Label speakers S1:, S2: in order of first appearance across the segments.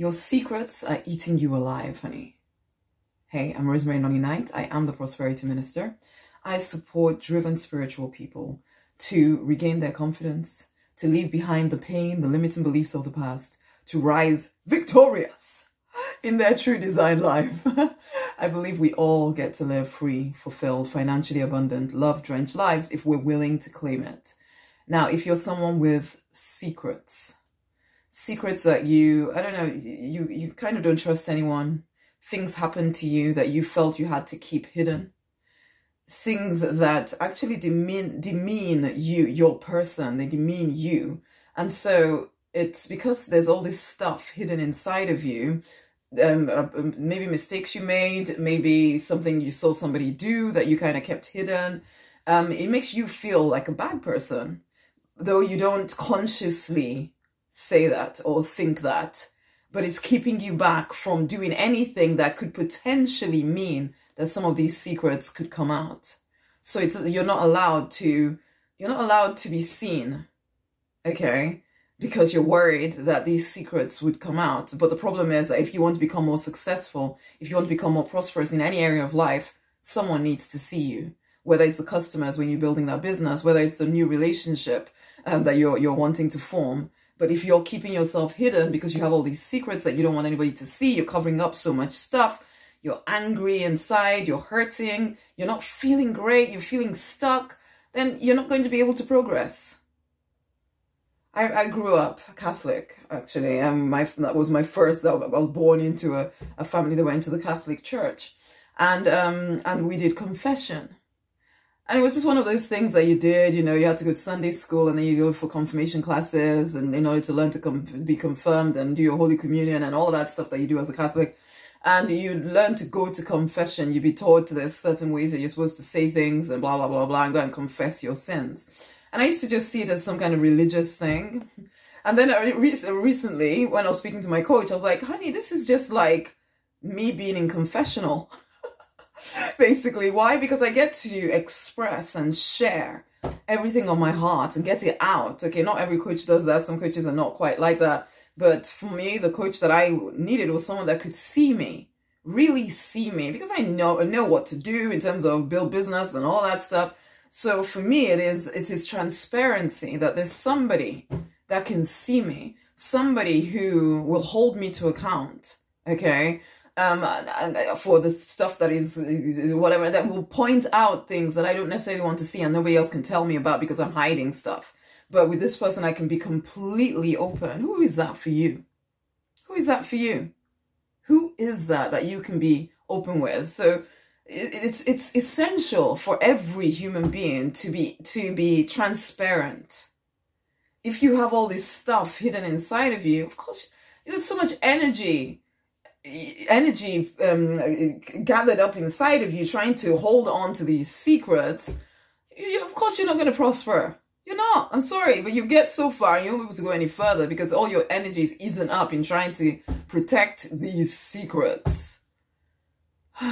S1: Your secrets are eating you alive, honey. Hey, I'm Rosemary Nonny Knight. I am the Prosperity Minister. I support driven spiritual people to regain their confidence, to leave behind the pain, the limiting beliefs of the past, to rise victorious in their true design life. I believe we all get to live free, fulfilled, financially abundant, love drenched lives if we're willing to claim it. Now, if you're someone with secrets, secrets that you, I don't know, you, you kind of don't trust anyone, things happen to you that you felt you had to keep hidden, things that actually demean, demean you, your person, they demean you. And so it's because there's all this stuff hidden inside of you um, uh, um, maybe mistakes you made, maybe something you saw somebody do that you kind of kept hidden. Um, it makes you feel like a bad person, though you don't consciously say that or think that, but it's keeping you back from doing anything that could potentially mean that some of these secrets could come out. So it's you're not allowed to you're not allowed to be seen. Okay? because you're worried that these secrets would come out. But the problem is that if you want to become more successful, if you want to become more prosperous in any area of life, someone needs to see you. Whether it's the customers when you're building that business, whether it's a new relationship um, that you're you're wanting to form. But if you're keeping yourself hidden because you have all these secrets that you don't want anybody to see, you're covering up so much stuff, you're angry inside, you're hurting, you're not feeling great, you're feeling stuck, then you're not going to be able to progress. I, I grew up Catholic, actually. Um, my that was my first. I was born into a, a family that went to the Catholic Church, and um, and we did confession, and it was just one of those things that you did. You know, you had to go to Sunday school, and then you go for confirmation classes, and in order to learn to be confirmed and do your Holy Communion and all that stuff that you do as a Catholic, and you learn to go to confession. You'd be taught there's certain ways that you're supposed to say things and blah blah blah blah, and go and confess your sins. And I used to just see it as some kind of religious thing. And then recently, when I was speaking to my coach, I was like, honey, this is just like me being in confessional. Basically, why? Because I get to express and share everything on my heart and get it out. Okay, not every coach does that. Some coaches are not quite like that. But for me, the coach that I needed was someone that could see me, really see me, because I know I know what to do in terms of build business and all that stuff. So for me, it is it is transparency that there's somebody that can see me, somebody who will hold me to account. Okay. Um, and for the stuff that is whatever that will point out things that I don't necessarily want to see and nobody else can tell me about because I'm hiding stuff. But with this person, I can be completely open. Who is that for you? Who is that for you? Who is that that you can be open with? So it's it's essential for every human being to be to be transparent if you have all this stuff hidden inside of you of course there's so much energy energy um, gathered up inside of you trying to hold on to these secrets you, of course you're not going to prosper you're not i'm sorry but you get so far you won't be able to go any further because all your energy is eaten up in trying to protect these secrets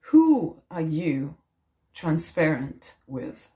S1: who are you transparent with?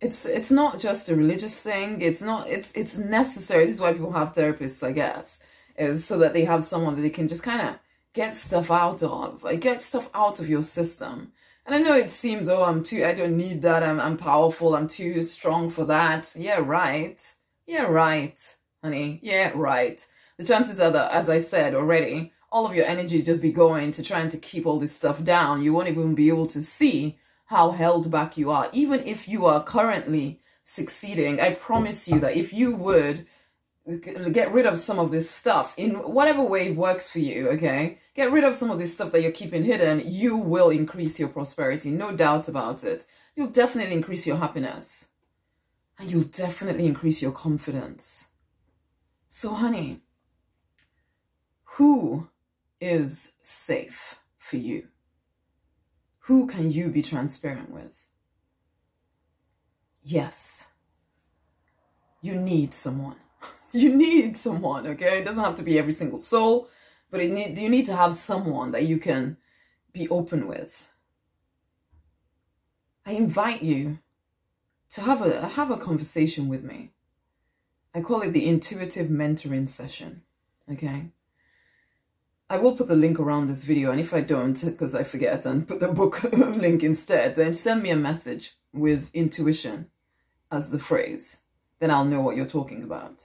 S1: It's it's not just a religious thing. It's not it's it's necessary. This is why people have therapists, I guess, is so that they have someone that they can just kind of get stuff out of, like get stuff out of your system. And I know it seems, oh, I'm too, I don't need that. I'm, I'm powerful. I'm too strong for that. Yeah, right. Yeah, right, honey. Yeah, right. The chances are that, as I said already, all of your energy just be going to trying to keep all this stuff down. You won't even be able to see how held back you are. Even if you are currently succeeding, I promise you that if you would get rid of some of this stuff in whatever way works for you, okay? Get rid of some of this stuff that you're keeping hidden, you will increase your prosperity, no doubt about it. You'll definitely increase your happiness. And you'll definitely increase your confidence. So, honey, who is safe for you? Who can you be transparent with? Yes, you need someone. You need someone, okay? It doesn't have to be every single soul, but it need, you need to have someone that you can be open with. I invite you to have a have a conversation with me. I call it the intuitive mentoring session. Okay. I will put the link around this video, and if I don't, because I forget and put the book link instead, then send me a message with intuition as the phrase. Then I'll know what you're talking about.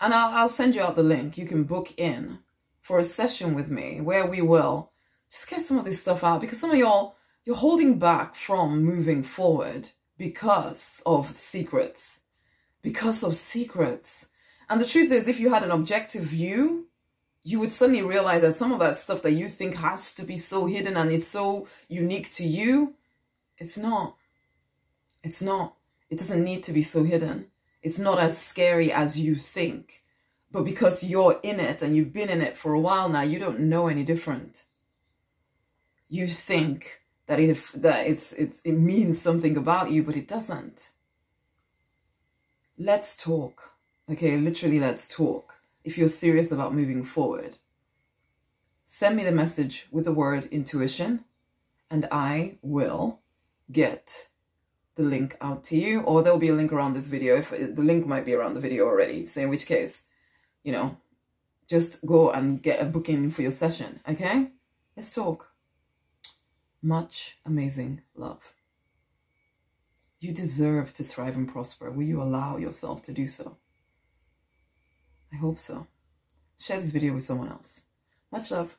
S1: And I'll, I'll send you out the link. You can book in for a session with me where we will just get some of this stuff out because some of y'all, you're holding back from moving forward because of secrets. Because of secrets. And the truth is, if you had an objective view, you would suddenly realize that some of that stuff that you think has to be so hidden and it's so unique to you, it's not. It's not. It doesn't need to be so hidden. It's not as scary as you think. But because you're in it and you've been in it for a while now, you don't know any different. You think that if that it's it's it means something about you, but it doesn't. Let's talk. Okay, literally let's talk. If you're serious about moving forward. Send me the message with the word intuition and I will get the link out to you, or there'll be a link around this video. If the link might be around the video already, so in which case, you know, just go and get a booking for your session. Okay, let's talk. Much amazing love. You deserve to thrive and prosper. Will you allow yourself to do so? I hope so. Share this video with someone else. Much love.